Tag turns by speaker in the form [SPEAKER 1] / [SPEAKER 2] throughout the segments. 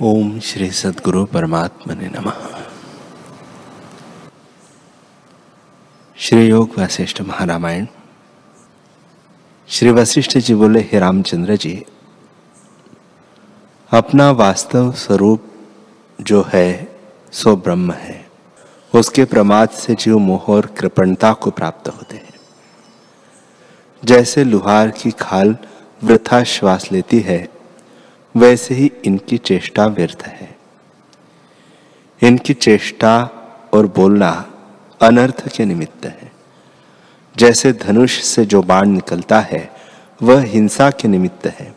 [SPEAKER 1] ओम श्री सदगुरु परमात्मा ने नमः। श्री योग वशिष्ठ महारामायण। श्री वशिष्ठ जी बोले, हे रामचंद्र जी, अपना वास्तव स्वरूप जो है, सो ब्रह्म है। उसके प्रमाद से जीव मोह और कृपणता को प्राप्त होते हैं। जैसे लुहार की खाल वृथा श्वास लेती है वैसे ही इनकी चेष्टा व्यर्थ है। इनकी चेष्टा और बोलना अनर्थ के निमित्त है। जैसे धनुष से जो बाण निकलता है, वह हिंसा के निमित्त है।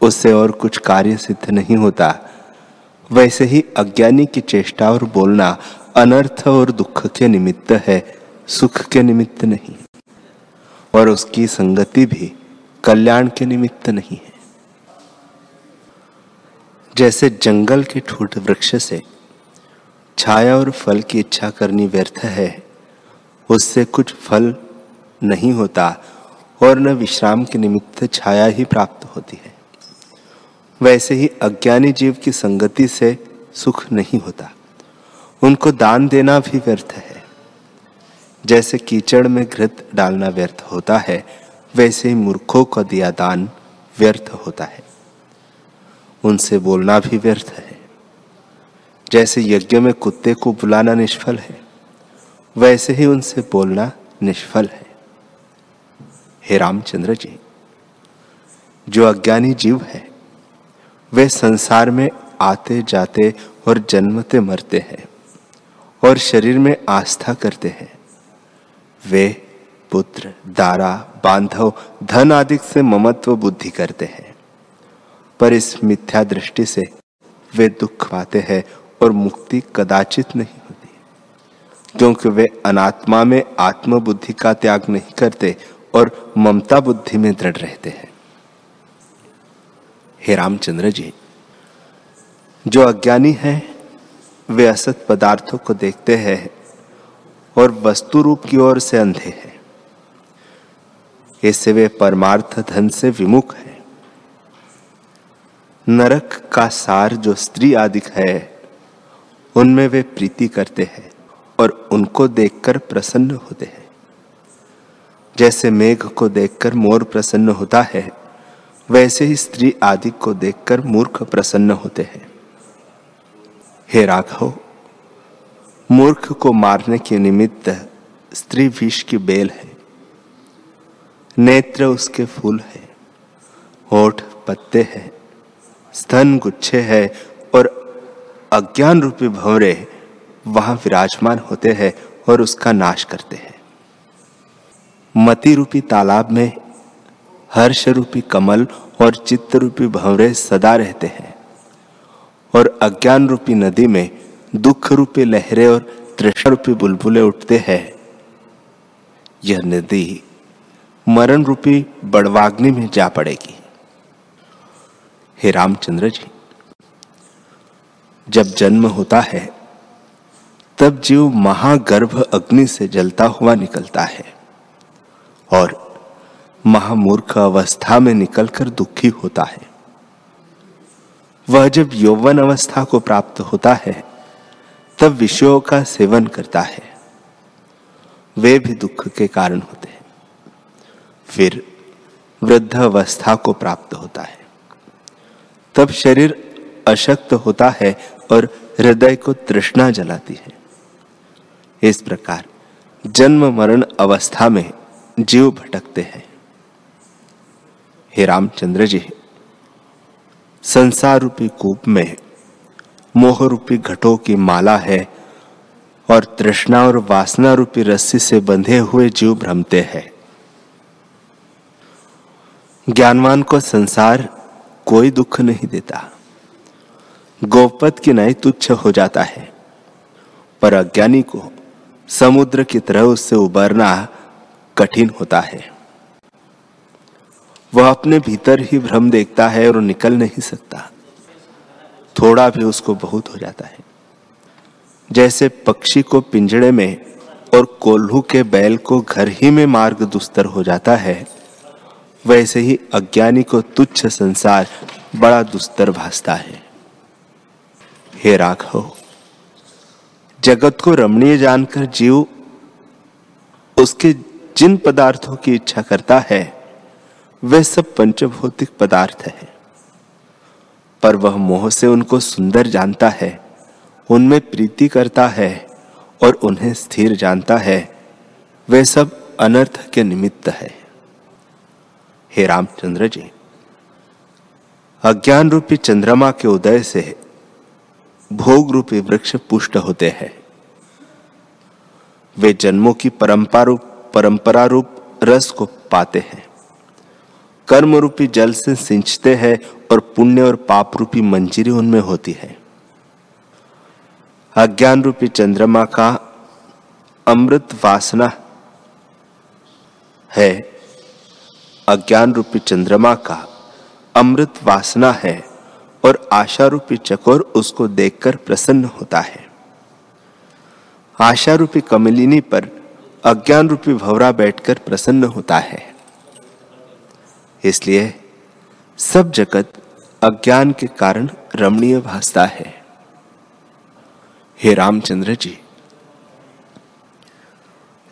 [SPEAKER 1] उससे और कुछ कार्य सिद्ध नहीं होता। वैसे ही अज्ञानी की चेष्टा और बोलना अनर्थ और दुख के निमित्त है, सुख के निमित्त नहीं। और उसकी संगति भी कल्याण के निमित्त नहीं है। जैसे जंगल के ठूट वृक्ष से छाया और फल की इच्छा करनी व्यर्थ है, उससे कुछ फल नहीं होता और न विश्राम के निमित्त छाया ही प्राप्त होती है। वैसे ही अज्ञानी जीव की संगति से सुख नहीं होता। उनको दान देना भी व्यर्थ है। जैसे कीचड़ में घृत डालना व्यर्थ होता है, वैसे ही मूर्खों का दिया दान व्यर्थ होता है। उनसे बोलना भी व्यर्थ है। जैसे यज्ञ में कुत्ते को बुलाना निष्फल है, वैसे ही उनसे बोलना निष्फल है। हे रामचंद्र जी, जो अज्ञानी जीव है, वे संसार में आते जाते और जन्मते मरते हैं और शरीर में आस्था करते हैं। वे पुत्र, दारा, बांधव, धन आदि से ममत्व बुद्धि करते हैं। पर इस मिथ्या दृष्टि से वे दुख पाते हैं और मुक्ति कदाचित नहीं होती। क्योंकि वे अनात्मा में आत्म बुद्धि का त्याग नहीं करते और ममता बुद्धि में दृढ़ रहते हैं। हे रामचंद्र जी, जो अज्ञानी है, वे असत पदार्थों को देखते हैं और वस्तु रूप की ओर से अंधे हैं। इससे वे परमार्थ धन से विमुख है। नरक का सार जो स्त्री आदि है, उनमें वे प्रीति करते हैं और उनको देखकर प्रसन्न होते हैं। जैसे मेघ को देखकर मोर प्रसन्न होता है, वैसे ही स्त्री आदि को देखकर मूर्ख प्रसन्न होते हैं। हे राघव, मूर्ख को मारने के निमित्त स्त्री विष की बेल है, नेत्र उसके फूल है होठ पत्ते हैं। स्तन गुच्छे है और अज्ञान रूपी भंवरे वहाँ विराजमान होते हैं और उसका नाश करते हैं। मति रूपी तालाब में हर्ष रूपी कमल और चित्त रूपी भंवरे सदा रहते हैं और अज्ञान रूपी नदी में दुख रूपी लहरें और तृष्णा रूपी बुलबुले उठते हैं। यह नदी मरण रूपी बड़वाग्नि में जा पड़ेगी। हे रामचंद्र जी, जब जन्म होता है, तब जीव महागर्भ अग्नि से जलता हुआ निकलता है और महामूर्ख अवस्था में निकलकर दुखी होता है। वह जब यौवन अवस्था को प्राप्त होता है, तब विषयों का सेवन करता है। वे भी दुख के कारण होते हैं। फिर वृद्ध अवस्था को प्राप्त होता है। तब शरीर अशक्त होता है और हृदय को तृष्णा जलाती है। इस प्रकार जन्म मरण अवस्था में जीव भटकते हैं। हे रामचंद्र जी संसार रूपी कूप में मोह रूपी घटों की माला है और तृष्णा और वासना रूपी रस्सी से बंधे हुए जीव भ्रमते हैं। ज्ञानवान को संसार कोई दुख नहीं देता। गोपत की नई तुच्छ हो जाता है। पर अज्ञानी को समुद्र की तरह उससे उबरना कठिन होता है। वह अपने भीतर ही भ्रम देखता है और निकल नहीं सकता। थोड़ा भी उसको बहुत हो जाता है। जैसे पक्षी को पिंजड़े में और कोल्हू के बैल को घर ही में मार्ग दुस्तर हो जाता है वैसे ही अज्ञानी को तुच्छ संसार बड़ा दुस्तर भासता है। हे राघव, जगत को रमणीय जानकर जीव उसके जिन पदार्थों की इच्छा करता है, वे सब पंचभौतिक पदार्थ है। पर वह मोह से उनको सुंदर जानता है, उनमें प्रीति करता है और उन्हें स्थिर जानता है। वे सब अनर्थ के निमित्त है। हे रामचंद्र जी अज्ञान रूपी चंद्रमा के उदय से भोग रूपी वृक्ष पुष्ट होते हैं। वे जन्मों की परंपरा रूप परंपरा रूप रस को पाते हैं। कर्म रूपी जल से सिंचते हैं और पुण्य और पाप रूपी मंजिरी उनमें होती है। अज्ञान रूपी चंद्रमा का अमृत वासना है। अज्ञान रूपी चंद्रमा का अमृत वासना है और आशा रूपी चकोर उसको देखकर प्रसन्न होता है। आशा रूपी कमलिनी पर अज्ञान रूपी भवरा बैठकर प्रसन्न होता है। इसलिए सब जगत अज्ञान के कारण रमणीय भासता है। हे रामचंद्र जी,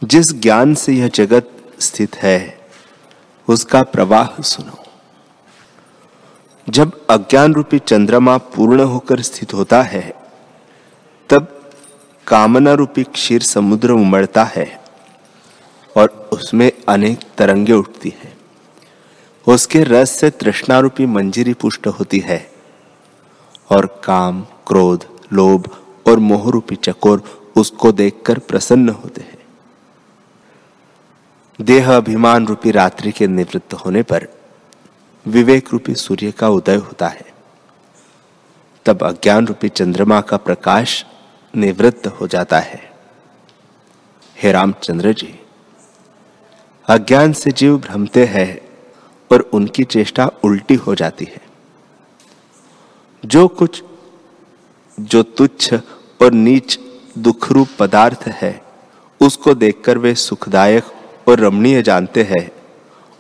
[SPEAKER 1] जिस ज्ञान से यह जगत स्थित है उसका प्रवाह सुनो। जब अज्ञान रूपी चंद्रमा पूर्ण होकर स्थित होता है, तब कामना रूपी क्षीर समुद्र उमड़ता है और उसमें अनेक तरंगे उठती हैं। उसके रस से तृष्णा रूपी मंजिरी पुष्ट होती है और काम, क्रोध, लोभ और मोह रूपी चकोर उसको देखकर प्रसन्न होते हैं। देह अभिमान रूपी रात्रि के निवृत्त होने पर विवेक रूपी सूर्य का उदय होता है। तब अज्ञान रूपी चंद्रमा का प्रकाश निवृत्त हो जाता है। हे रामचंद्र जी, अज्ञान से जीव भ्रमते हैं और उनकी चेष्टा उल्टी हो जाती है। जो कुछ, जो तुच्छ और नीच दुखरूप पदार्थ है, उसको देखकर वे सुखदायक और रमणीय जानते हैं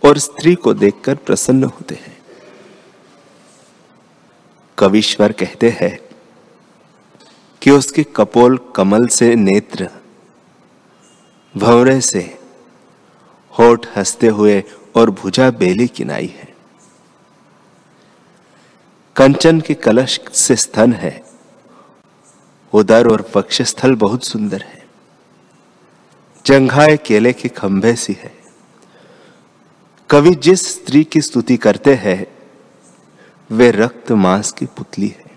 [SPEAKER 1] और स्त्री को देखकर प्रसन्न होते हैं। कविश्वर कहते हैं कि उसके कपोल कमल से नेत्र, भवरे से होठ हँसते हुए और भुजा बेली किनाई है। कंचन के कलश से स्तन है। उदर और पक्षस्थल बहुत सुंदर है। जंघाए केले के खंभे सी है। कवि जिस स्त्री की स्तुति करते हैं, वे रक्त मांस की पुतली है।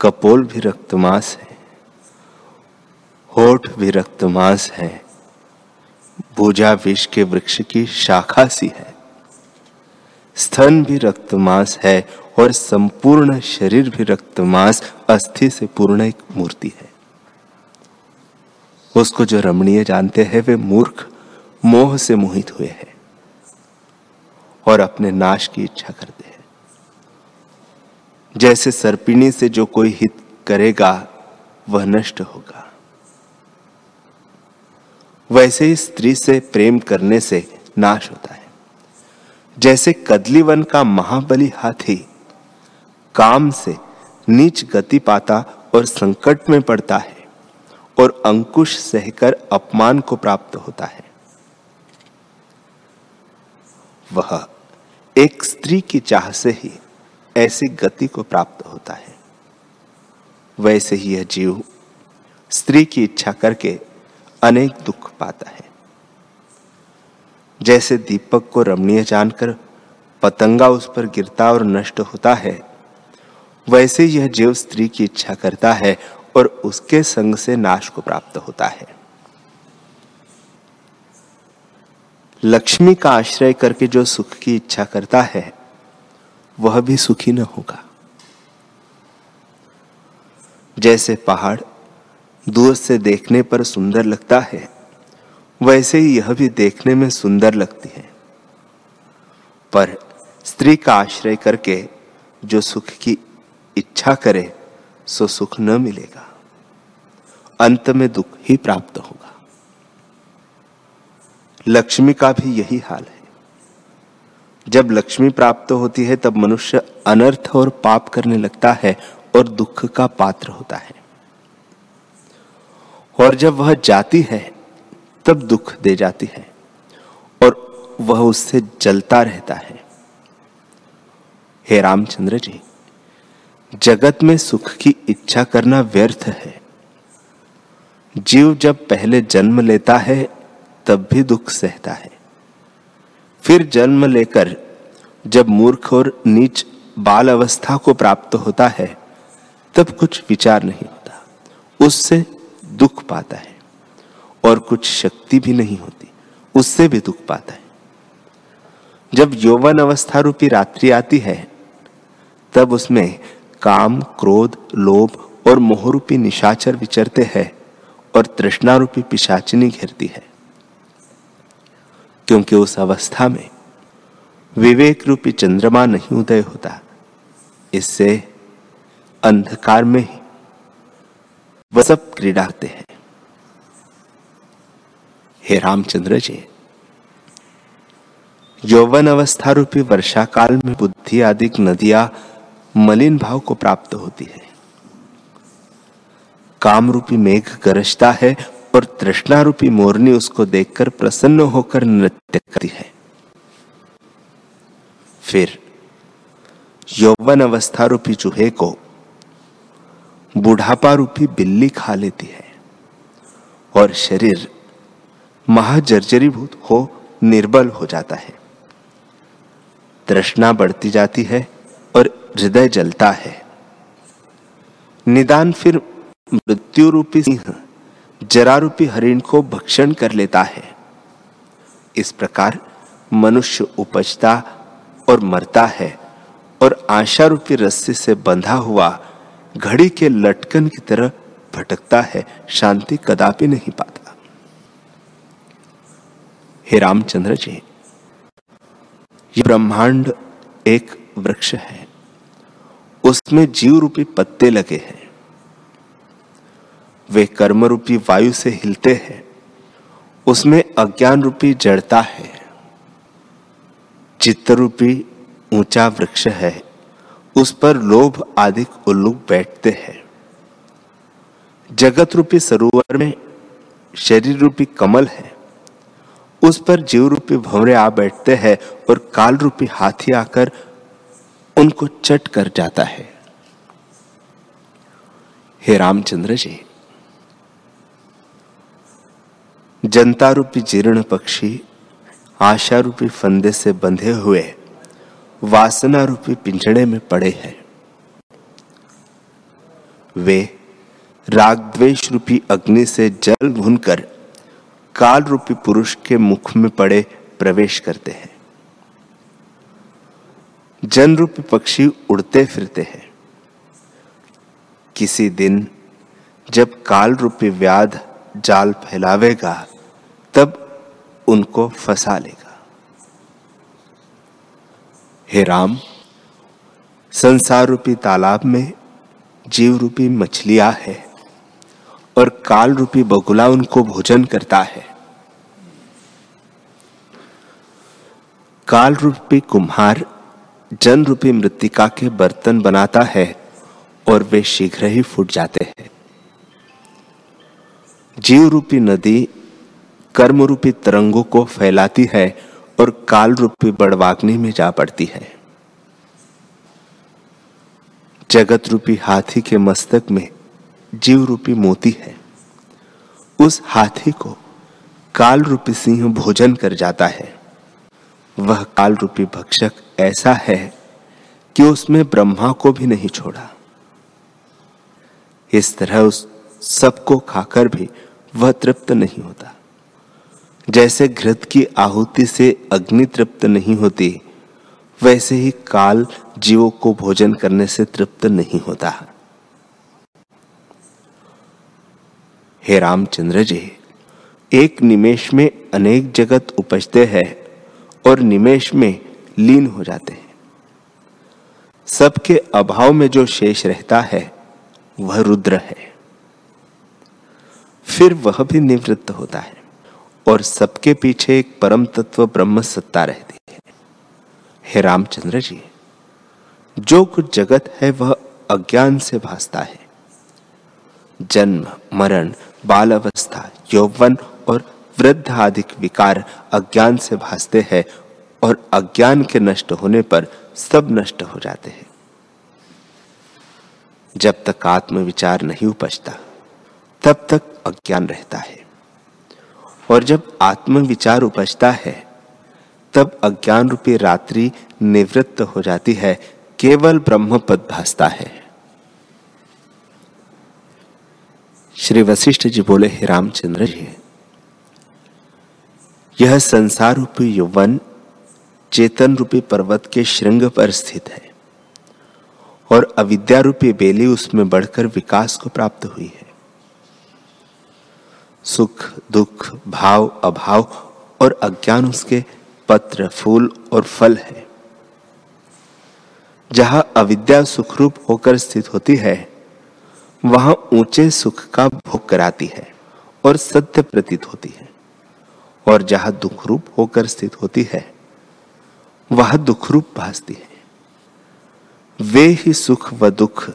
[SPEAKER 1] कपोल भी रक्त मांस है, होठ भी रक्त मांस है भूजा विष के वृक्ष की शाखा सी है। स्तन भी रक्त मांस है और संपूर्ण शरीर भी रक्त मांस, अस्थि से पूर्ण एक मूर्ति है। उसको जो रमणीय जानते हैं, वे मूर्ख, मोह से मोहित हुए हैं और अपने नाश की इच्छा करते हैं। जैसे सर्पिणी से जो कोई हित करेगा, वह नष्ट होगा। वैसे ही स्त्री से प्रेम करने से नाश होता है। जैसे कदली वन का महाबली हाथी काम से नीच गति पाता और संकट में पड़ता है और अंकुश सहकर अपमान को प्राप्त होता है। वह एक स्त्री की चाह से ही ऐसी गति को प्राप्त होता है। वैसे ही यह जीव स्त्री की इच्छा करके अनेक दुख पाता है। जैसे दीपक को रमणीय जानकर पतंगा उस पर गिरता और नष्ट होता है, वैसे यह जीव स्त्री की इच्छा करता है और उसके संग से नाश को प्राप्त होता है। लक्ष्मी का आश्रय करके जो सुख की इच्छा करता है, वह भी सुखी न होगा। जैसे पहाड़ दूर से देखने पर सुंदर लगता है, वैसे ही यह भी देखने में सुंदर लगती है। पर स्त्री का आश्रय करके जो सुख की इच्छा करे सो सुख न मिलेगा। अंत में दुख ही प्राप्त होगा। लक्ष्मी का भी यही हाल है। जब लक्ष्मी प्राप्त होती है, तब मनुष्य अनर्थ और पाप करने लगता है और दुख का पात्र होता है। और जब वह जाती है, तब दुख दे जाती है और वह उससे जलता रहता है। हे रामचंद्र जी जगत में सुख की इच्छा करना व्यर्थ है। जीव जब पहले जन्म लेता है, तब भी दुख सहता है। फिर जन्म लेकर जब मूर्ख और नीच बाल अवस्था को प्राप्त होता है, तब कुछ विचार नहीं होता। उससे दुख पाता है और कुछ शक्ति भी नहीं होती। उससे भी दुख पाता है। जब यौवन अवस्था रूपी रात्रि आती है, तब उसमें काम, क्रोध, लोभ और मोहरूपी निशाचर विचरते हैं और तृष्णारूपी पिशाचिनी घेरती है। क्योंकि उस अवस्था में विवेक रूपी चंद्रमा नहीं उदय होता, इससे अंधकार में ही सब क्रीडाते हैं। हे रामचंद्र जी, यौवन अवस्था रूपी वर्षा काल में बुद्धि आदि नदियाँ मलिन भाव को प्राप्त होती है। काम रूपी मेघ गरजता है और तृष्णा रूपी मोरनी उसको देखकर प्रसन्न होकर नृत्य करती है। फिर, यौवन अवस्था रूपी चूहे को बुढ़ापा रूपी बिल्ली खा लेती है और शरीर महाजर्जरीभूत हो निर्बल हो जाता है। तृष्णा बढ़ती जाती है और हृदय जलता है। निदान फिर मृत्यु रूपी सिंह जरा रूपी हरिण को भक्षण कर लेता है। इस प्रकार मनुष्य उपजता और मरता है और आशा रूपी रस्सी से बंधा हुआ घड़ी के लटकन की तरह भटकता है, शांति कदापि नहीं पाता। हे रामचंद्र जी, ये ब्रह्मांड एक वृक्ष है। उसमें जीव रूपी पत्ते लगे हैं। वे कर्म रूपी वायु से हिलते हैं। उसमें अज्ञान रूपी जड़ता है। चित्त रूपी ऊँचा वृक्ष है। उस पर लोभ आदि उल्लुक बैठते हैं। जगत रूपी सरोवर में शरीर रूपी कमल है। उस पर जीव रूपी भंवरे आ बैठते हैं और काल रूपी हाथी आकर उनको चट कर जाता है। हे रामचंद्र जी जनता रूपी जीर्ण पक्षी आशा रूपी फंदे से बंधे हुए वासना रूपी पिंजड़े में पड़े हैं। वे राग द्वेष रूपी अग्नि से जल भूनकर काल रूपी पुरुष के मुख में पड़े प्रवेश करते हैं। जन रूपी पक्षी उड़ते फिरते हैं। किसी दिन, जब काल रूपी व्याध जाल फैलावेगा, तब उनको फंसा लेगा। हे राम संसार रूपी तालाब में जीव रूपी मछलियाँ है और काल रूपी बगुला उनको भोजन करता है। काल रूपी कुम्हार जन रूपी मृतिका के बर्तन बनाता है और वे शीघ्र ही फूट जाते हैं। जीव रूपी नदी कर्म रूपी तरंगों को फैलाती है और काल रूपी बड़वाग्नि में जा पड़ती है। जगत रूपी हाथी के मस्तक में जीव रूपी मोती है। उस हाथी को काल रूपी सिंह भोजन कर जाता है। वह काल रूपी भक्षक ऐसा है कि उसमें ब्रह्मा को भी नहीं छोड़ा। इस तरह उस सबको खाकर भी वह तृप्त नहीं होता। जैसे घृत की आहुति से अग्नि तृप्त नहीं होती, वैसे ही काल जीवों को भोजन करने से तृप्त नहीं होता। हे रामचंद्र जी, एक निमेश में अनेक जगत उपजते हैं और निमेश में लीन हो जाते हैं। सबके अभाव में जो शेष रहता है, वह रुद्र है। फिर वह भी निवृत्त होता है और सबके पीछे एक परम तत्व ब्रह्म सत्ता रहती है। हे रामचंद्र जी, जो कुछ जगत है, वह अज्ञान से भासता है। जन्म, मरण बाल अवस्था यौवन और वृद्ध आदि विकार अज्ञान से भासते हैं और अज्ञान के नष्ट होने पर सब नष्ट हो जाते हैं। जब तक आत्म विचार नहीं उपजता, तब तक अज्ञान रहता है। और जब आत्म विचार उपजता है, तब अज्ञान रूपी रात्रि निवृत्त हो जाती है, केवल ब्रह्म पद भासता है। श्री वशिष्ठ जी बोले, हे रामचंद्र जी, यह संसार रूपी यौवन चेतन रूपी पर्वत के श्रृंग पर स्थित है और अविद्या रूपी बेली उसमें बढ़कर विकास को प्राप्त हुई है। सुख, दुख, भाव, अभाव और अज्ञान उसके पत्र, फूल और फल है। जहाँ अविद्या सुखरूप होकर स्थित होती है, वहाँ ऊँचे सुख का भोग कराती है और सत्य प्रतीत होती है और जहाँ दुख रूप होकर स्थित होती है वह दुखरूप भासती है। वे ही सुख व दुख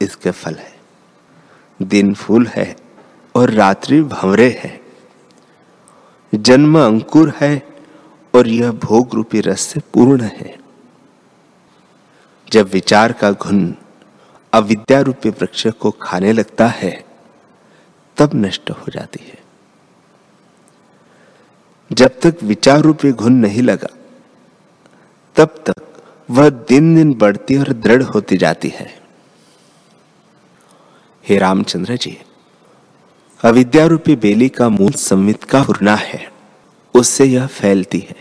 [SPEAKER 1] इसके फल है। दिन फूल है और रात्रि भंवरे है। जन्म अंकुर है और यह भोग रूपी रस से पूर्ण है। जब विचार का घुन अविद्या रूपी वृक्ष को खाने लगता है, तब नष्ट हो जाती है। जब तक विचार रूपी घुन नहीं लगा तब तक वह दिन दिन बढ़ती और दृढ़ होती जाती है। हे रामचंद्र जी अविद्या रूपी बेली का मूल संवित का हुरना है, उससे यह फैलती है।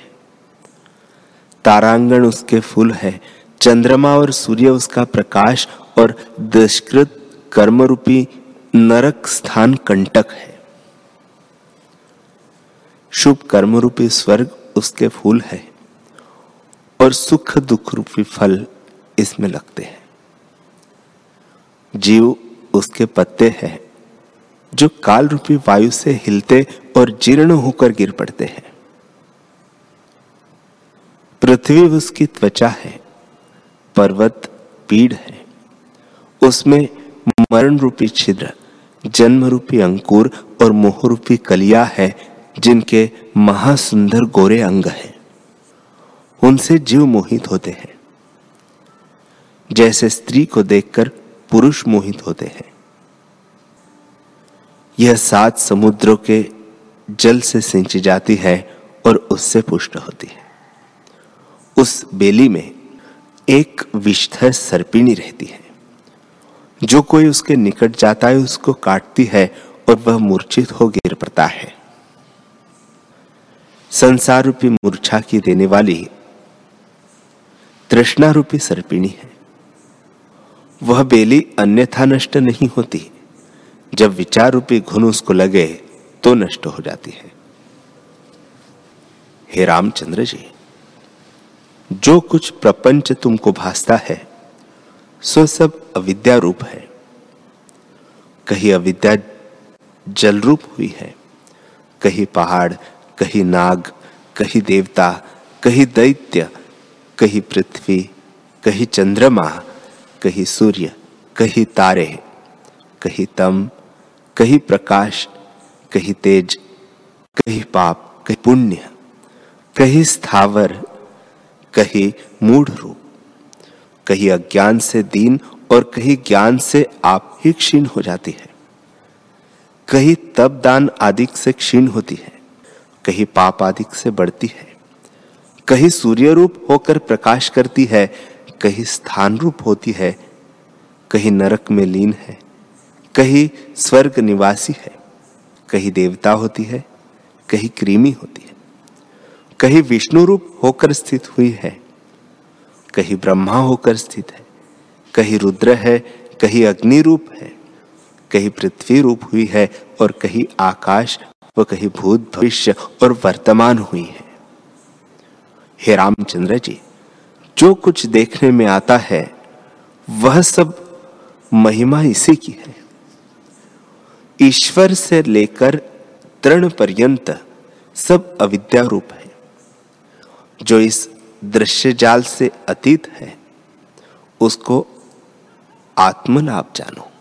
[SPEAKER 1] तारांगण उसके फूल है, चंद्रमा और सूर्य उसका प्रकाश और दुष्कृत कर्म रूपी नरक स्थान कंटक है। शुभ कर्म रूपी स्वर्ग उसके फूल है। और सुख दुख रूपी फल इसमें लगते हैं। जीव उसके पत्ते हैं, जो काल रूपी वायु से हिलते और जीर्ण होकर गिर पड़ते हैं। पृथ्वी उसकी त्वचा है, पर्वत पीड़ है। उसमें मरण रूपी छिद्र, जन्म रूपी अंकुर और मोह रूपी कलिया है, जिनके महासुंदर गोरे अंग हैं। उनसे जीव मोहित होते हैं। जैसे स्त्री को देखकर पुरुष मोहित होते हैं। यह सात समुद्रों के जल से सिंची जाती है और उससे पुष्ट होती है। उस बेली में एक विषधर सर्पिणी रहती है। जो कोई उसके निकट जाता है, उसको काटती है और वह मूर्छित हो गिर पड़ता है। संसार रूपी मूर्छा की देने वाली तृष्णा रूपी सर्पिणी है। वह बेली अन्यथा नष्ट नहीं होती। जब विचार रूपी घुन उसको लगे तो नष्ट हो जाती है। हे रामचंद्र जी, जो कुछ प्रपंच तुमको भासता है, सो सब अविद्या रूप है। कहीं अविद्या जल रूप हुई है, कहीं पहाड़, कहीं नाग, कहीं देवता, कहीं दैत्य कहीं पृथ्वी, कहीं चंद्रमा, कहीं सूर्य, कहीं तारे, कहीं तम, कहीं प्रकाश, कहीं तेज, कहीं पाप, कहीं पुण्य, कहीं स्थावर, कहीं मूढ़ रूप, कहीं अज्ञान से दीन और कहीं ज्ञान से आप ही क्षीण हो जाती है। कहीं तप दान आदि से क्षीण होती है, कहीं पाप आदि से बढ़ती है। कहीं सूर्य रूप होकर प्रकाश करती है कहीं स्थान रूप होती है कहीं नरक में लीन है कहीं स्वर्ग निवासी है कहीं देवता होती है कहीं कृमि होती है कहीं विष्णु रूप होकर स्थित हुई है कहीं ब्रह्मा होकर स्थित है कहीं रुद्र है कहीं अग्नि रूप है कहीं पृथ्वी रूप हुई है और कहीं आकाश व कहीं भूत भविष्य और वर्तमान हुई है हे रामचंद्र जी, जो कुछ देखने में आता है, वह सब महिमा इसी की है। ईश्वर से लेकर तृण पर्यंत सब अविद्या रूप है। जो इस दृश्य जाल से अतीत है, उसको आत्मलाभ जानो।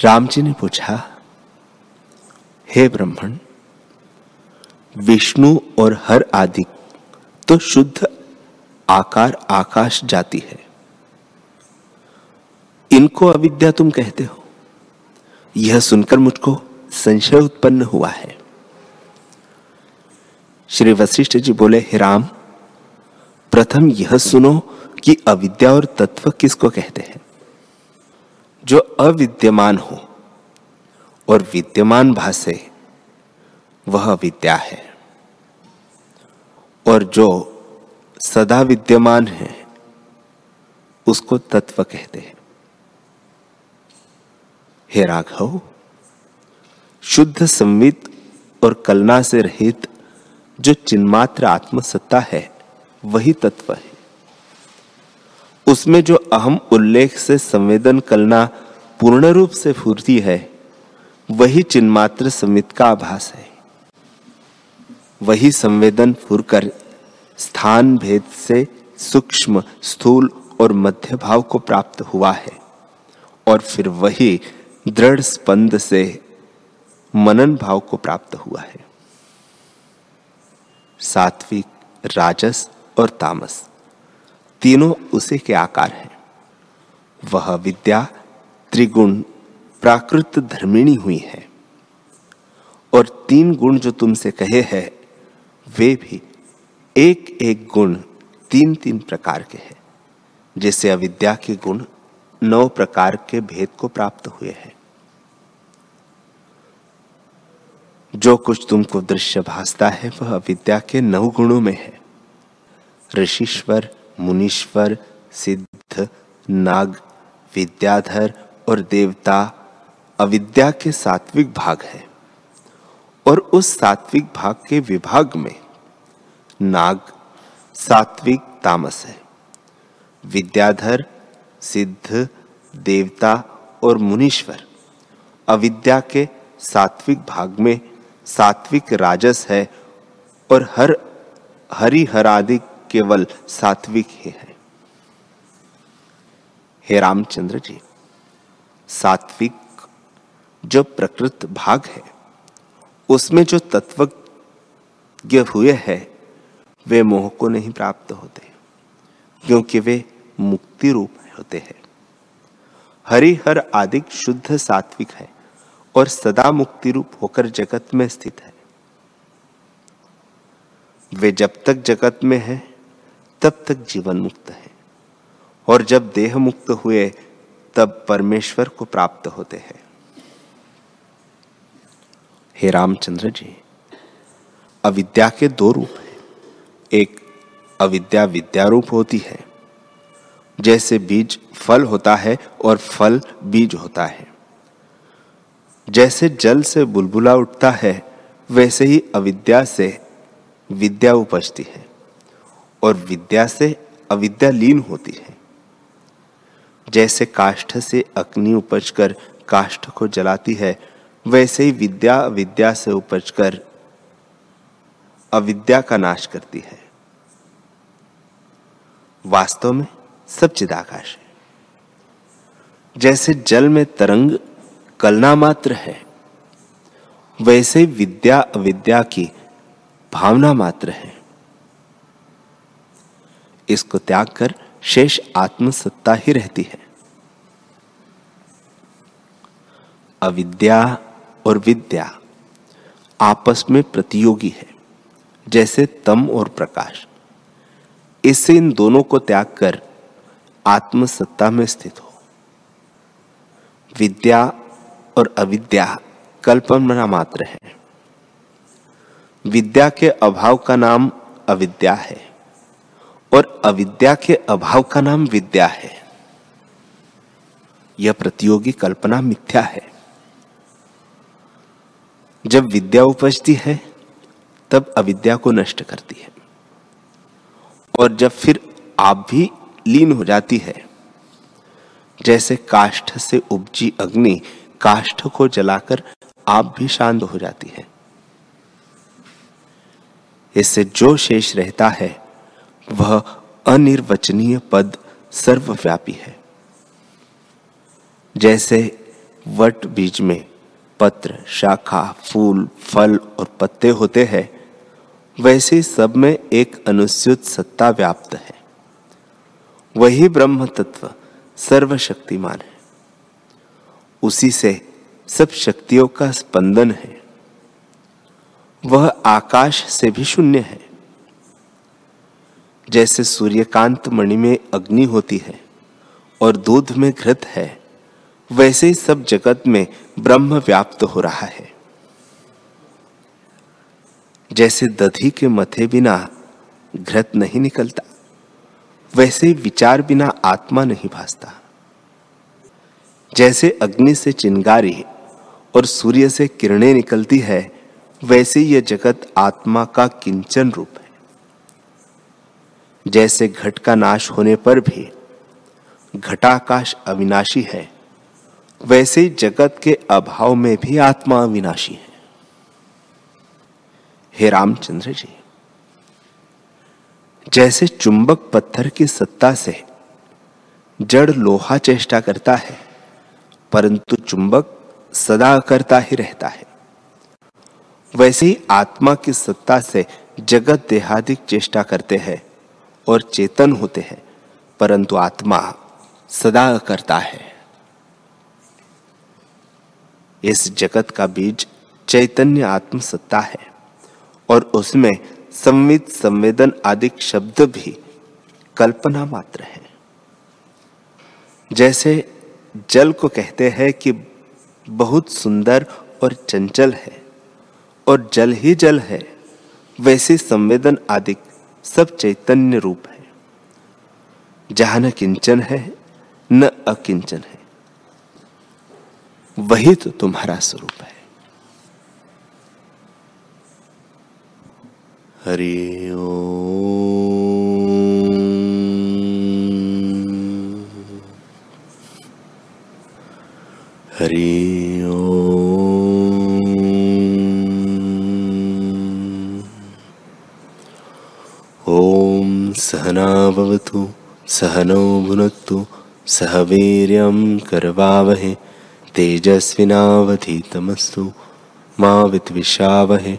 [SPEAKER 1] राम जी ने पूछा, हे ब्राह्मण विष्णु और हर आदि तो शुद्ध आकार आकाश जाती है। इनको अविद्या तुम कहते हो। यह सुनकर मुझको संशय उत्पन्न हुआ है। श्री वशिष्ठ जी बोले, हे राम, प्रथम यह सुनो कि अविद्या और तत्व किसको कहते हैं। जो अविद्यमान हो और विद्यमान भाषे वह विद्या है। और जो सदा विद्यमान है, उसको तत्व कहते हैं। हे राघव, शुद्ध संवित और कलना से रहित जो चिन्मात्र आत्मसत्ता है, वही तत्व है। उसमें जो अहम उल्लेख से संवेदन कलना पूर्ण रूप से फूर्ती है, वही चिन्मात्र संवित का आभास है। वही संवेदन फुरकर स्थान भेद से सूक्ष्म, स्थूल और मध्य भाव को प्राप्त हुआ है। और फिर वही दृढ़ स्पंद से मनन भाव को प्राप्त हुआ है। सात्विक, राजस और तामस, तीनों उसी के आकार हैं। वह विद्या, त्रिगुण, प्राकृत धर्मिणी हुई है। और तीन गुण जो तुमसे कहे हैं वे भी एक एक गुण तीन तीन प्रकार के हैं, जैसे अविद्या के गुण नौ प्रकार के भेद को प्राप्त हुए हैं। जो कुछ तुमको दृश्य भासता है, वह अविद्या के नौ गुणों में है। ऋषिश्वर, मुनीश्वर, सिद्ध, नाग, विद्याधर और देवता अविद्या के सात्विक भाग है। और उस सात्विक भाग के विभाग में नाग, सात्विक तामस है। विद्याधर, सिद्ध, देवता और मुनीश्वर अविद्या के सात्विक भाग में सात्विक राजस है और हर हरि हरादि केवल सात्विक ही है। हे रामचंद्र जी, सात्विक जो प्रकृत भाग है उसमें जो तत्व हुए हैं, वे मोह को नहीं प्राप्त होते, क्योंकि वे मुक्ति रूप होते हैं। हरिहर आदि शुद्ध सात्विक है और सदा मुक्ति रूप होकर जगत में स्थित है। वे जब तक जगत में है, तब तक जीवन मुक्त है और जब देह मुक्त हुए, तब परमेश्वर को प्राप्त होते हैं। हे रामचंद्र जी, अविद्या के दो रूप हैं। एक अविद्या विद्या रूप होती है, जैसे बीज फल होता है और फल बीज होता है। जैसे जल से बुलबुला उठता है, वैसे ही अविद्या से विद्या उपजती है और विद्या से अविद्या लीन होती है। जैसे काष्ठ से अग्नि उपजकर काष्ठ को जलाती है वैसे ही विद्या विद्या से उपजकर अविद्या का नाश करती है। वास्तव में सब चिदाकाश है। जैसे जल में तरंग कलना मात्र है, वैसे विद्या अविद्या की भावना मात्र है। इसको त्याग कर शेष आत्मसत्ता ही रहती है। अविद्या और विद्या आपस में प्रतियोगी है, जैसे तम और प्रकाश। इससे इन दोनों को त्याग कर आत्मसत्ता में स्थित हो। विद्या और अविद्या कल्पना मात्र है। विद्या के अभाव का नाम अविद्या है और अविद्या के अभाव का नाम विद्या है। यह प्रतियोगी कल्पना मिथ्या है। जब विद्या उपजती है, तब अविद्या को नष्ट करती है। और जब फिर आप भी लीन हो जाती है, जैसे काष्ठ से उपजी अग्नि, काष्ठ को जलाकर आप भी शांत हो जाती है। इससे जो शेष रहता है, वह अनिर्वचनीय पद सर्वव्यापी है। जैसे वट बीज में पत्र, शाखा, फूल, फल और पत्ते होते हैं। वैसे सब में एक अनुस्यूत सत्ता व्याप्त है। वही ब्रह्म तत्व सर्वशक्तिमान है। उसी से सब शक्तियों का स्पंदन है। वह आकाश से भी शून्य है। जैसे सूर्यकांत मणि में अग्नि होती है और दूध में घृत है, वैसे ही सब जगत में ब्रह्म व्याप्त हो रहा है। जैसे दधी के मथे बिना घृत नहीं निकलता, वैसे विचार बिना आत्मा नहीं भासता। जैसे अग्नि से चिंगारी और सूर्य से किरणें निकलती है, वैसे यह जगत आत्मा का किंचन रूप है। जैसे घट का नाश होने पर भी घटाकाश अविनाशी है वैसे जगत के अभाव में भी आत्मा विनाशी है। हे रामचंद्र जी, जैसे चुंबक पत्थर की सत्ता से जड़ लोहा चेष्टा करता है, परंतु चुंबक सदा करता ही रहता है। वैसे ही आत्मा की सत्ता से जगत देहादिक चेष्टा करते हैं और चेतन होते हैं, परंतु आत्मा सदा करता है। इस जगत का बीज चैतन्य आत्म सत्ता है। और उसमें संवित संवेदन आदि शब्द भी कल्पना मात्र है। जैसे जल को कहते हैं कि बहुत सुंदर और चंचल है, और जल ही जल है, वैसे संवेदन आदि सब चैतन्य रूप है। जहाँ न किंचन है, न अकिंचन है। वही तो तुम्हारा स्वरूप है। हरि हरि ओम सहनावतु सहनौ भुनक्तु सह वीर्यं करवावहे। तेजस्विनावधीतमस्तु। मा विद्विषावहे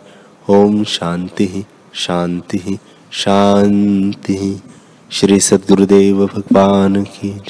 [SPEAKER 1] ओम शांति शांति शांति श्री सद्गुरुदेव भगवान की